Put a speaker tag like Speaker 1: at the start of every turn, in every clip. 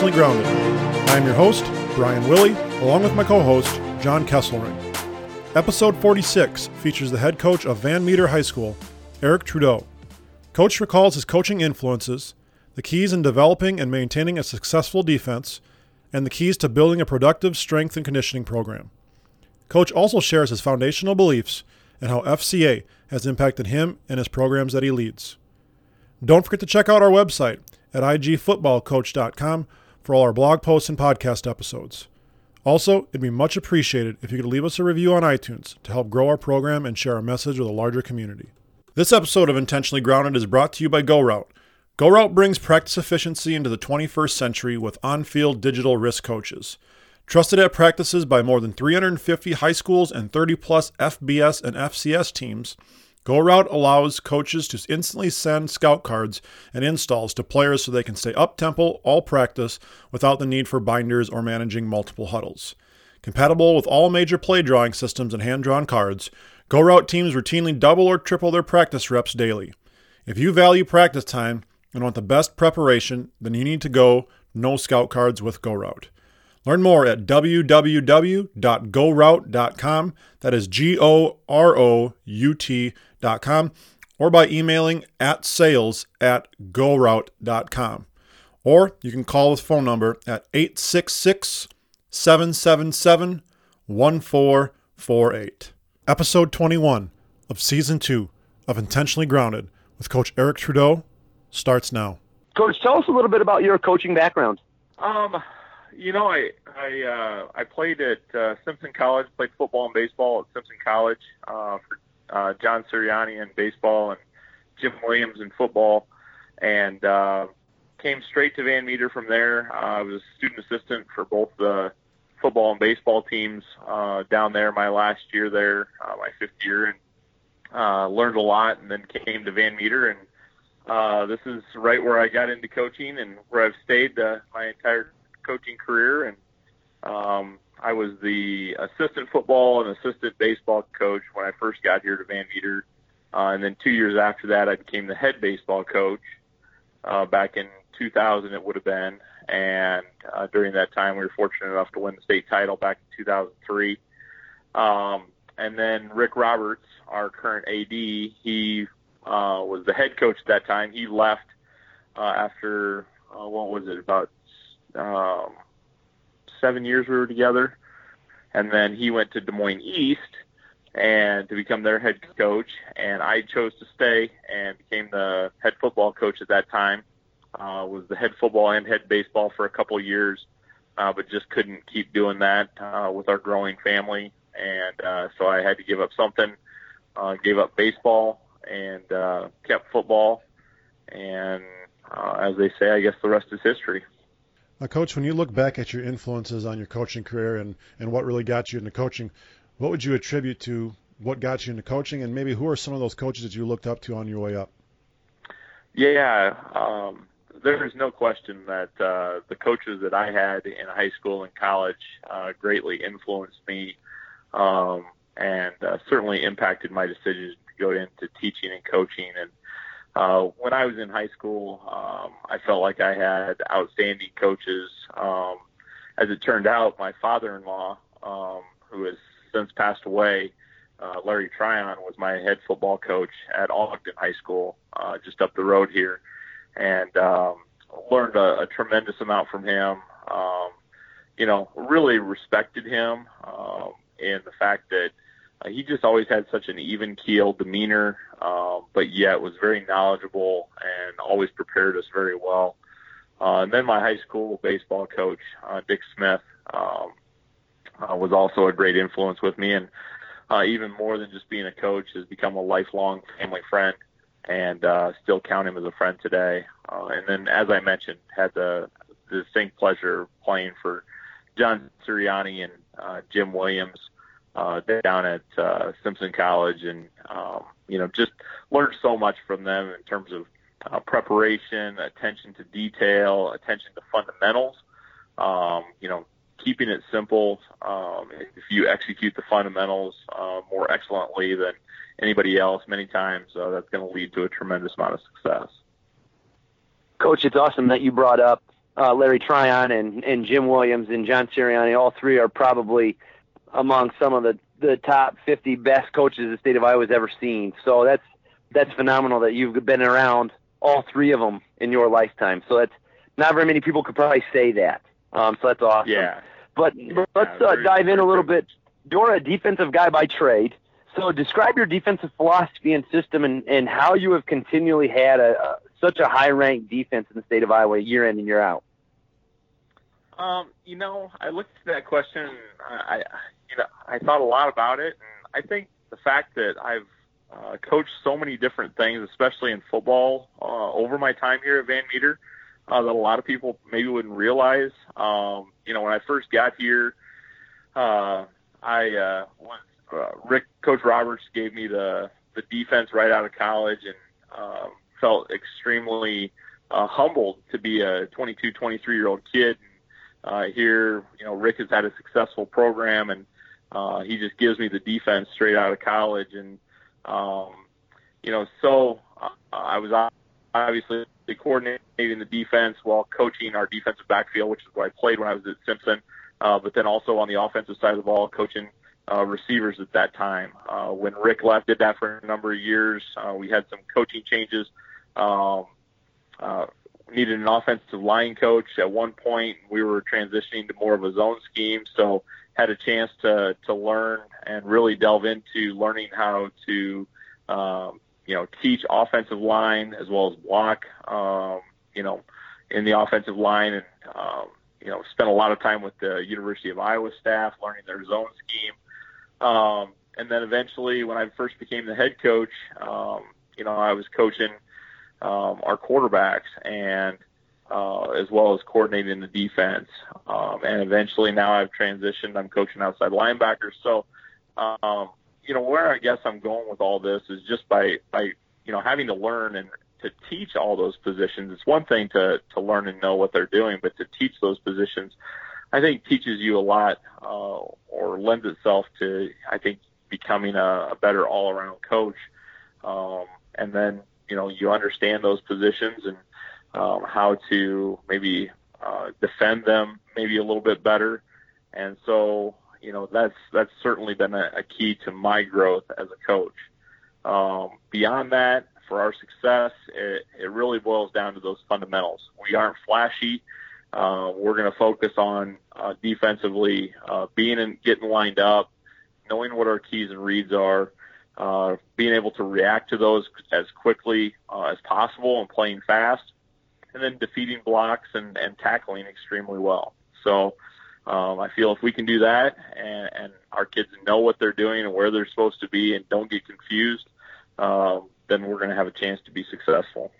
Speaker 1: Intentionally Grounded. I am your host, Brian Willie, along with my co host, John Kesselring. Episode 46 features the head coach of Van Meter High School, Eric Trudeau. Coach recalls his coaching influences, the keys in developing and maintaining a successful defense, and the keys to building a productive strength and conditioning program. Coach also shares his foundational beliefs and how FCA has impacted him and his programs that he leads. Don't forget to check out our website at igfootballcoach.com for all our blog posts and podcast episodes. Also, it'd be much appreciated if you could leave us a review on iTunes to help grow our program and share our message with a larger community. This episode of Intentionally Grounded is brought to you by GoRout. GoRout brings practice efficiency into the 21st century with on field digital wrist coaches. Trusted at practices by more than 350 high schools and 30 plus FBS and FCS teams, GoRout allows coaches to instantly send scout cards and installs to players so they can stay up tempo all practice without the need for binders or managing multiple huddles. Compatible with all major play drawing systems and hand drawn cards, GoRout teams routinely double or triple their practice reps daily. If you value practice time and want the best preparation, then you need to go no scout cards with GoRout. Learn more at www.gorout.com. That is G O R O U T.com or by emailing at sales at gorout.com. Or you can call this phone number at 866 777 1448. Episode 21 of Season 2 of Intentionally Grounded with Coach Eric Trudeau starts now.
Speaker 2: Coach, tell us a little bit about your coaching background.
Speaker 3: Um, you know, I I uh, I played at uh, Simpson College, played football and baseball at Simpson College uh, for uh, John Sirianni in baseball and Jim Williams in football, and uh, came straight to Van Meter from there. Uh, I was a student assistant for both the football and baseball teams uh, down there my last year there, uh, my fifth year, and uh, learned a lot, and then came to Van Meter and. Uh, this is right where I got into coaching and where I've stayed uh, my entire coaching career, and um, I was the assistant football and assistant baseball coach when I first got here to Van Meter. Uh, and then two years after that, I became the head baseball coach uh, back in 2000, it would have been. And uh, during that time, we were fortunate enough to win the state title back in 2003. Um, and then Rick Roberts, our current AD, he uh, was the head coach at that time. He left uh, after, uh, what was it, about um, seven years we were together, and then he went to Des Moines East and to become their head coach. And I chose to stay and became the head football coach at that time. Uh, was the head football and head baseball for a couple years, uh, but just couldn't keep doing that uh, with our growing family, and uh, so I had to give up something. Uh, gave up baseball and uh, kept football, and uh, as they say, I guess the rest is history.
Speaker 1: Now, Coach, when you look back at your influences on your coaching career and, and what really got you into coaching, what would you attribute to what got you into coaching, and maybe who are some of those coaches that you looked up to on your way up?
Speaker 3: Yeah, um, there is no question that uh, the coaches that I had in high school and college uh, greatly influenced me um, and uh, certainly impacted my decisions to go into teaching and coaching. And uh, when I was in high school, um, I felt like I had outstanding coaches. Um, as it turned out, my father-in-law, um, who has since passed away, uh, Larry Tryon, was my head football coach at Ogden High School, uh, just up the road here, and um, learned a, a tremendous amount from him. Um, you know, really respected him um, in the fact that uh, he just always had such an even keel demeanor, uh, but yet was very knowledgeable and always prepared us very well. Uh, and then my high school baseball coach, uh, Dick Smith, um, uh, was also a great influence with me, and uh, even more than just being a coach, has become a lifelong family friend, and uh, still count him as a friend today. Uh, and then, as I mentioned, had the, the distinct pleasure of playing for John Sirianni and uh, Jim Williams uh, down at uh, Simpson College, and um, you know, just learned so much from them in terms of uh, preparation, attention to detail, attention to fundamentals. Um, you know, keeping it simple. Um, if you execute the fundamentals uh, more excellently than anybody else, many times uh, that's going to lead to a tremendous amount of success.
Speaker 2: Coach, it's awesome that you brought up uh, Larry Tryon and and Jim Williams and John Sirianni. All three are probably among some of the the top 50 best coaches the state of Iowa has ever seen. So that's that's phenomenal that you've been around all three of them in your lifetime. So that's not very many people could probably say that. Um, so that's awesome.
Speaker 3: Yeah.
Speaker 2: But
Speaker 3: yeah,
Speaker 2: let's uh, dive in a little bit. You're a defensive guy by trade. So describe your defensive philosophy and system and, and how you have continually had a, a such a high ranked defense in the state of Iowa year in and year out.
Speaker 3: Um, you know, I looked at that question. I, you know, I thought a lot about it, and I think the fact that I've uh, coached so many different things, especially in football, uh, over my time here at Van Meter, uh, that a lot of people maybe wouldn't realize. Um, you know, when I first got here, uh, I uh, uh, Rick Coach Roberts gave me the the defense right out of college, and um, felt extremely uh, humbled to be a 22, 23 year old kid. Uh, here, you know, Rick has had a successful program, and uh, he just gives me the defense straight out of college, and um, you know, so uh, I was obviously coordinating the defense while coaching our defensive backfield, which is what I played when I was at Simpson. Uh, but then also on the offensive side of the ball, coaching uh, receivers at that time. Uh, when Rick left, did that for a number of years. Uh, we had some coaching changes. Um, uh, needed an offensive line coach at one point. We were transitioning to more of a zone scheme, so had a chance to to learn and really delve into learning how to um, you know teach offensive line as well as block um, you know in the offensive line and um, you know spent a lot of time with the University of Iowa staff learning their zone scheme. Um, and then eventually when I first became the head coach um, you know I was coaching um, our quarterbacks and uh, as well as coordinating the defense. Um, and eventually now I've transitioned. I'm coaching outside linebackers. So, um, you know, where I guess I'm going with all this is just by, by, you know, having to learn and to teach all those positions. It's one thing to, to learn and know what they're doing, but to teach those positions, I think teaches you a lot, uh, or lends itself to, I think, becoming a, a better all around coach. Um, and then, you know, you understand those positions and, um, how to maybe uh, defend them maybe a little bit better. And so, you know, that's that's certainly been a, a key to my growth as a coach. Um, beyond that, for our success, it, it really boils down to those fundamentals. We aren't flashy. Uh, we're going to focus on uh, defensively, uh, being and getting lined up, knowing what our keys and reads are, uh, being able to react to those as quickly uh, as possible, and playing fast and then defeating blocks and, and tackling extremely well. So um, I feel if we can do that and, and our kids know what they're doing and where they're supposed to be and don't get confused, um, then we're going to have a chance to be successful.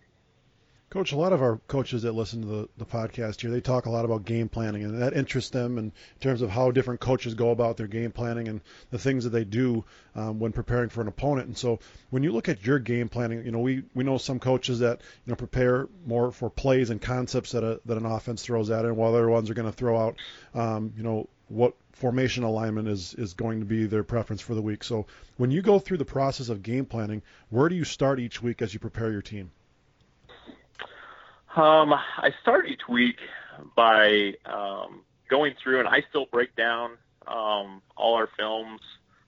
Speaker 1: Coach, a lot of our coaches that listen to the, the podcast here, they talk a lot about game planning, and that interests them in terms of how different coaches go about their game planning and the things that they do um, when preparing for an opponent. And so, when you look at your game planning, you know, we, we know some coaches that you know prepare more for plays and concepts that a, that an offense throws at it, and while other ones are going to throw out, um, you know, what formation alignment is is going to be their preference for the week. So, when you go through the process of game planning, where do you start each week as you prepare your team?
Speaker 3: Um, I start each week by um, going through, and I still break down um, all our films,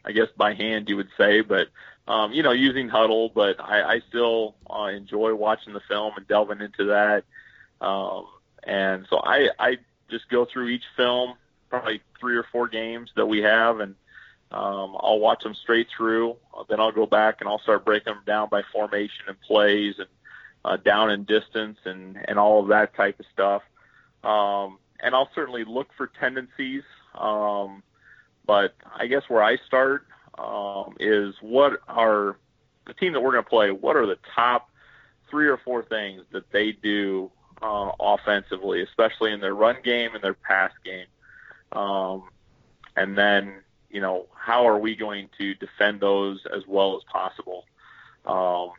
Speaker 3: I guess by hand, you would say, but um, you know, using Hudl. But I, I still uh, enjoy watching the film and delving into that. Um, and so I, I just go through each film, probably three or four games that we have, and um, I'll watch them straight through. Then I'll go back and I'll start breaking them down by formation and plays and uh, down in distance and, and all of that type of stuff. Um, and I'll certainly look for tendencies. Um, but I guess where I start um, is what are the team that we're going to play, what are the top three or four things that they do uh, offensively, especially in their run game and their pass game? Um, and then, you know, how are we going to defend those as well as possible? Um,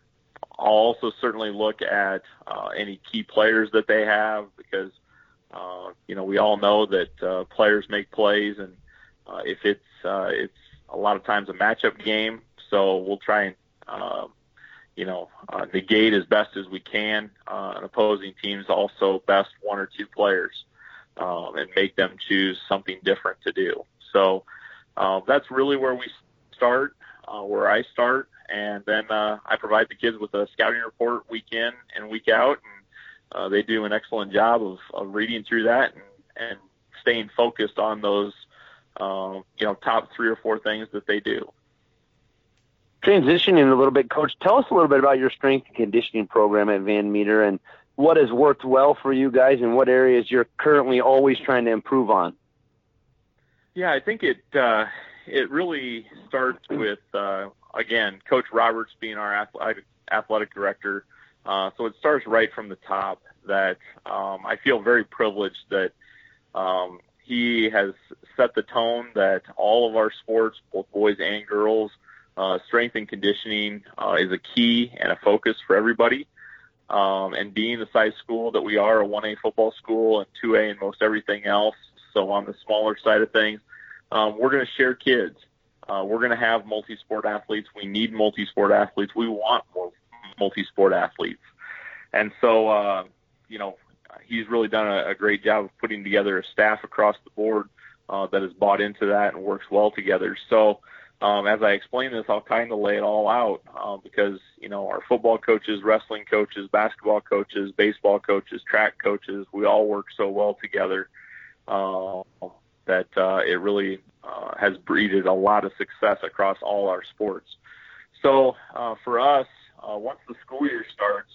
Speaker 3: I'll also certainly look at uh, any key players that they have because uh, you know we all know that uh, players make plays, and uh, if it's uh, it's a lot of times a matchup game, so we'll try and uh, you know, uh, negate as best as we can uh, an opposing team's also best one or two players um, and make them choose something different to do. So uh, that's really where we start, uh, where I start, and then uh, I provide the kids with a scouting report week in and week out, and uh, they do an excellent job of, of reading through that and, and staying focused on those, uh, you know, top three or four things that they do
Speaker 2: transitioning a little bit, Coach, tell us a little bit about your strength and conditioning program at Van Meter and what has worked well for you guys and what areas you're currently always trying to improve on.
Speaker 3: Yeah, I think it uh, it really starts with uh, again Coach Roberts being our athletic, athletic director. Uh, so it starts right from the top. That um, I feel very privileged that um, he has set the tone that all of our sports, both boys and girls, uh, strength and conditioning uh, is a key and a focus for everybody. Um, and being the size school that we are, a 1A football school and 2A and most everything else, so on the smaller side of things, um, we're going to share kids. Uh, we're going to have multi-sport athletes. We need multi-sport athletes. We want more multi-sport athletes. And so, uh, you know, he's really done a, a great job of putting together a staff across the board uh, that has bought into that and works well together. So, um, as I explain this, I'll kind of lay it all out uh, because you know our football coaches, wrestling coaches, basketball coaches, baseball coaches, track coaches, we all work so well together uh, that uh, it really uh, has breeded a lot of success across all our sports. So uh, for us, uh, once the school year starts,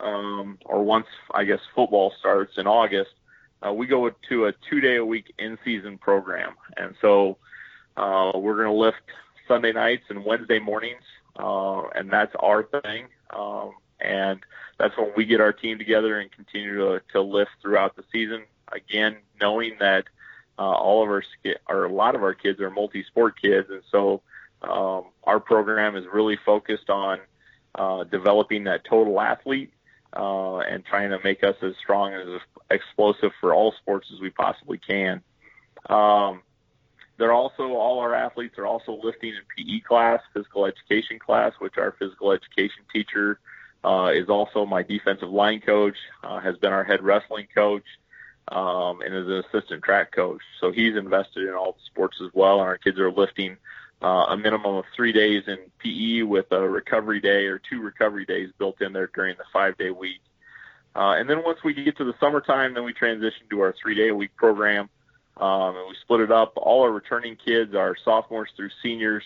Speaker 3: um, or once I guess football starts in August, uh, we go to a two-day a week in-season program, and so uh, we're going to lift Sunday nights and Wednesday mornings, uh, and that's our thing. Um, and that's when we get our team together and continue to, to lift throughout the season. Again, knowing that uh, all of our or a lot of our kids are multi-sport kids, and so um, our program is really focused on uh, developing that total athlete uh, and trying to make us as strong and as explosive for all sports as we possibly can. Um, they're also all our athletes are also lifting in PE class, physical education class, which our physical education teacher uh, is also my defensive line coach, uh, has been our head wrestling coach, um, and is an assistant track coach. So he's invested in all the sports as well, and our kids are lifting uh, a minimum of three days in PE with a recovery day or two recovery days built in there during the five day week. Uh, and then once we get to the summertime, then we transition to our three day a week program. Um, and we split it up. All our returning kids our sophomores through seniors.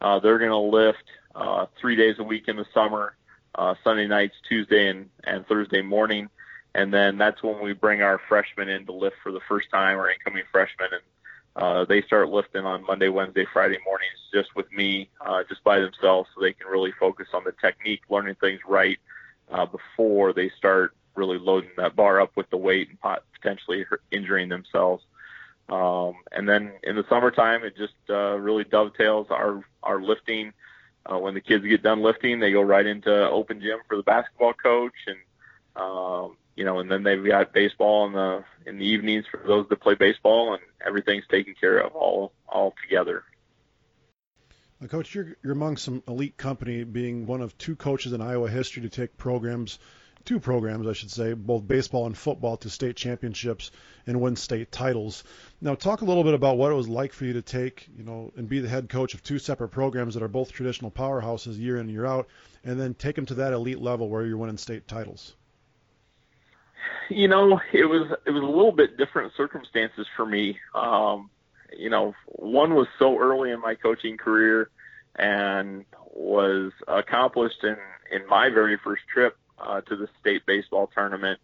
Speaker 3: Uh, they're going to lift uh, three days a week in the summer, uh, Sunday nights, Tuesday, and, and Thursday morning. And then that's when we bring our freshmen in to lift for the first time, or incoming freshmen, and uh, they start lifting on Monday, Wednesday, Friday mornings just with me, uh, just by themselves, so they can really focus on the technique, learning things right uh, before they start really loading that bar up with the weight and pot- potentially injuring themselves. Um, and then in the summertime, it just uh, really dovetails our our lifting. Uh, when the kids get done lifting, they go right into open gym for the basketball coach, and um, you know, and then they've got baseball in the in the evenings for those that play baseball, and everything's taken care of all all together.
Speaker 1: Now, Coach, you're, you're among some elite company, being one of two coaches in Iowa history to take programs two programs, I should say, both baseball and football, to state championships and win state titles. Now, talk a little bit about what it was like for you to take, you know, and be the head coach of two separate programs that are both traditional powerhouses year in and year out, and then take them to that elite level where you're winning state titles.
Speaker 3: You know, it was it was a little bit different circumstances for me. Um, you know, one was so early in my coaching career and was accomplished in in my very first trip uh, to the state baseball tournament,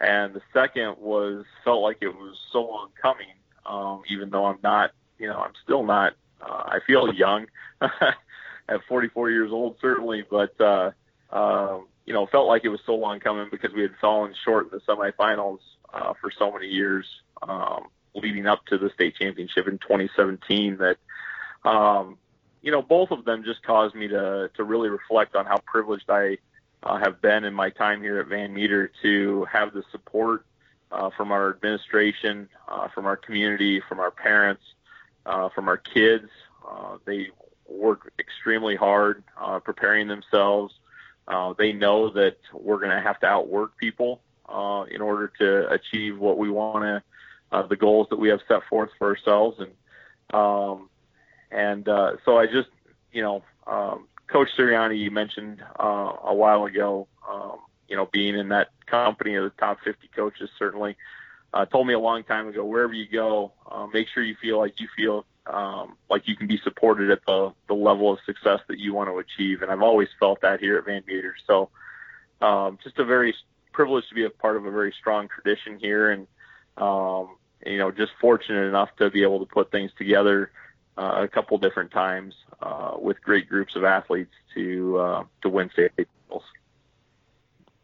Speaker 3: and the second was felt like it was so long coming. Um, even though I'm not, you know, I'm still not. Uh, I feel young at 44 years old, certainly, but uh, um, you know, felt like it was so long coming because we had fallen short in the semifinals uh, for so many years um, leading up to the state championship in 2017 that um, you know both of them just caused me to to really reflect on how privileged I uh, have been in my time here at Van Meter to have the support uh, from our administration, uh, from our community, from our parents, uh, from our kids. Uh, they work extremely hard uh, preparing themselves Uh, they know that we're going to have to outwork people uh, in order to achieve what we want to, uh, the goals that we have set forth for ourselves. And um, and uh, so I just, you know, um, Coach Sirianni, you mentioned uh, a while ago, um, you know, being in that company of the top 50 coaches certainly uh, told me a long time ago, wherever you go, uh, make sure you feel like you feel um, like you can be supported at the, the level of success that you want to achieve. And I've always felt that here at Van Meter. So um, just a very privileged to be a part of a very strong tradition here. And, um, you know, just fortunate enough to be able to put things together uh, a couple different times uh, with great groups of athletes to uh, to win state titles.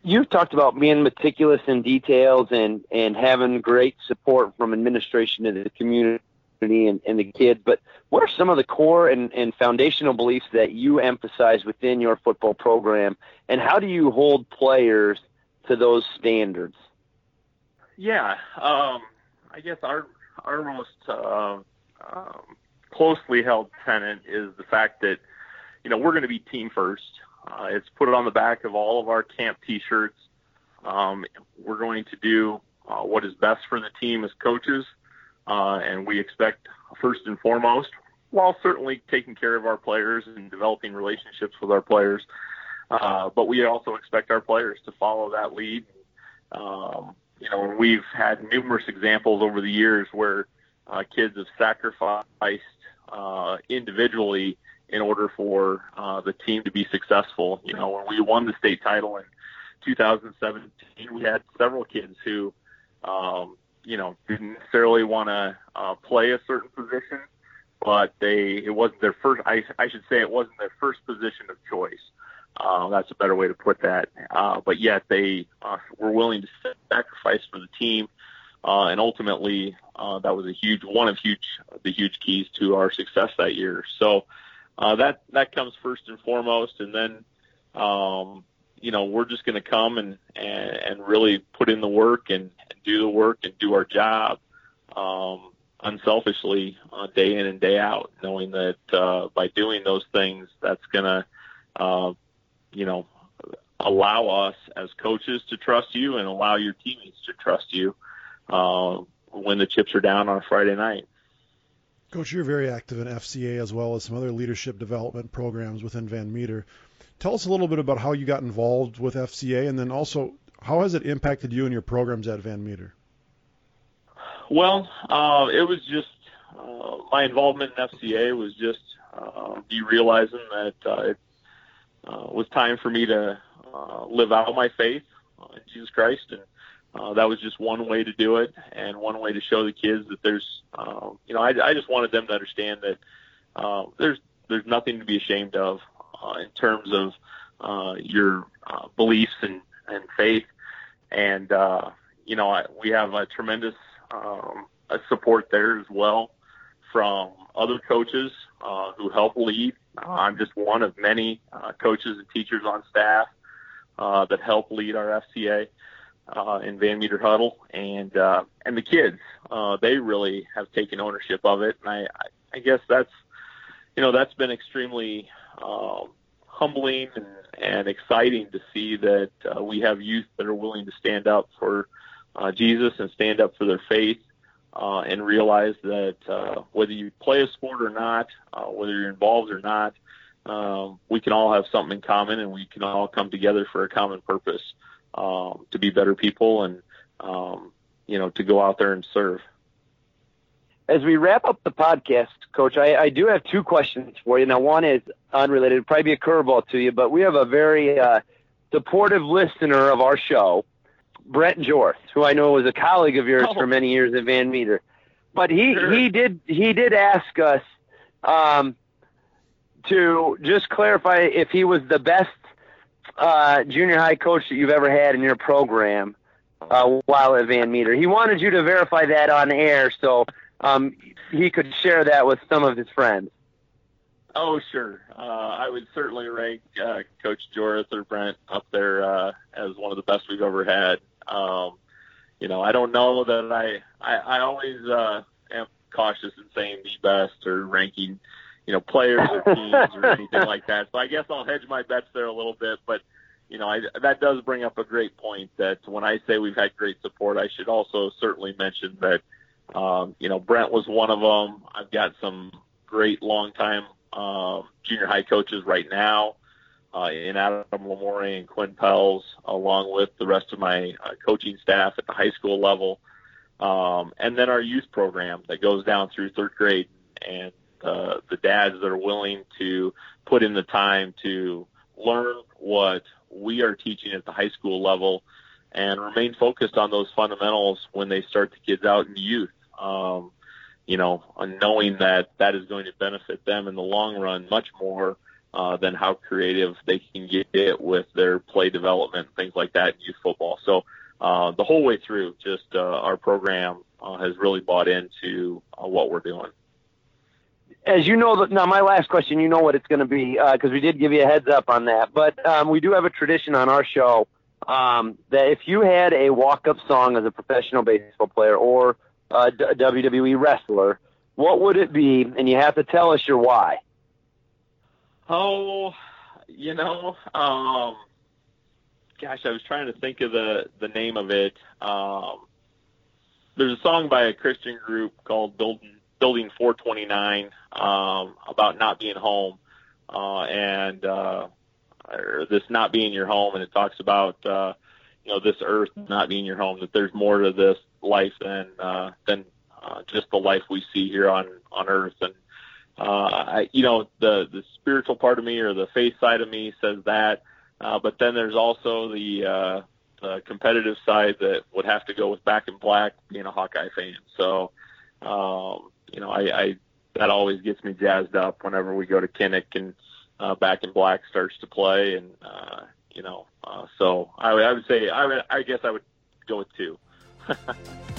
Speaker 2: You've talked about being meticulous in details and and having great support from administration and the community and, and the kids. But what are some of the core and, and foundational beliefs that you emphasize within your football program, and how do you hold players to those standards?
Speaker 3: Yeah, um, I guess our our most uh, um, closely held tenet is the fact that you know we're going to be team first. Uh, it's put it on the back of all of our camp T-shirts. Um, we're going to do uh, what is best for the team as coaches, uh, and we expect first and foremost, while certainly taking care of our players and developing relationships with our players, uh, but we also expect our players to follow that lead. Um, you know, we've had numerous examples over the years where uh, kids have sacrificed uh, individually in order for uh, the team to be successful. You know, when we won the state title in 2017, we had several kids who, um, you know, didn't necessarily want to uh, play a certain position, but they it wasn't their first. I, I should say it wasn't their first position of choice. Uh, that's a better way to put that. Uh, but yet they uh, were willing to sacrifice for the team, uh, and ultimately uh, that was a huge one of huge the huge keys to our success that year. So uh, that that comes first and foremost, and then um, you know we're just going to come and, and and really put in the work and, and do the work and do our job um, unselfishly uh, day in and day out, knowing that uh, by doing those things, that's going to uh, you know allow us as coaches to trust you and allow your teammates to trust you uh, when the chips are down on a Friday night.
Speaker 1: Coach, you're very active in FCA as well as some other leadership development programs within Van Meter. Tell us a little bit about how you got involved with FCA, and then also how has it impacted you and your programs at Van Meter?
Speaker 3: Well, uh, it was just uh, my involvement in FCA was just uh, me realizing that uh, it uh, was time for me to uh, live out my faith in Jesus Christ and that was just one way to do it, and one way to show the kids that there's, you know, I, I just wanted them to understand that there's there's nothing to be ashamed of uh, in terms of uh, your uh, beliefs and, and faith, and uh, you know, I, we have a tremendous um, a support there as well from other coaches uh, who help lead. Uh, I'm just one of many uh, coaches and teachers on staff uh, that help lead our FCA uh, in Van Meter Huddle, and uh, and the kids, uh, they really have taken ownership of it, and I, I guess that's, you know, that's been extremely um, humbling and, and exciting to see that uh, we have youth that are willing to stand up for uh, Jesus and stand up for their faith, uh, and realize that uh, whether you play a sport or not, uh, whether you're involved or not, um, we can all have something in common, and we can all come together for a common purpose um, to be better people and um, you know to go out there and serve.
Speaker 2: As we wrap up the podcast, Coach, I, I do have two questions for you. Now, one is unrelated, probably be a curveball to you, but we have a very uh, supportive listener of our show, Brent Jorth, who I know was a colleague of yours oh. for many years at Van Meter. But he, sure. he did he did ask us um, to just clarify if he was the best uh, junior high coach that you've ever had in your program uh, while at Van Meter. He wanted you to verify that on air so um, he could share that with some of his friends.
Speaker 3: Oh, sure. Uh, I would certainly rank uh, Coach Jorth or Brent up there uh, as one of the best we've ever had. Um, you know, I don't know that I, I, I always uh, am cautious in saying the best or ranking you know, players or teams or anything like that. So I guess I'll hedge my bets there a little bit. But you know, I, that does bring up a great point. That when I say we've had great support, I should also certainly mention that, um, you know, Brent was one of them. I've got some great longtime um, junior high coaches right now uh, in Adam Lamore and Quinn Pels, along with the rest of my uh, coaching staff at the high school level. Um, and then our youth program that goes down through third grade and uh, the dads that are willing to put in the time to learn what we are teaching at the high school level and remain focused on those fundamentals when they start the kids out in youth. Um, you know, knowing that that is going to benefit them in the long run much more uh, than how creative they can get with their play development, things like that in youth football. So uh, the whole way through, just uh, our program uh, has really bought into uh, what we're doing
Speaker 2: as you know, now my last question, you know what it's going to be because uh, we did give you a heads up on that. But um, we do have a tradition on our show um, that if you had a walk-up song as a professional baseball player or a WWE wrestler, what would it be? And you have to tell us your why.
Speaker 3: Oh, you know, um, gosh, I was trying to think of the the name of it. Um, there's a song by a Christian group called Building building 429 um, about not being home uh, and uh, or this not being your home, and it talks about uh, you know this earth not being your home. That there's more to this life than uh, than uh, just the life we see here on on earth. And uh, I, you know the the spiritual part of me or the faith side of me says that, uh, but then there's also the uh, the competitive side that would have to go with back in black, being a Hawkeye fan. So um, you know, I, I that always gets me jazzed up whenever we go to Kinnick and uh, Back in Black starts to play, and uh, you know, uh, so I, I would say I I guess I would go with two.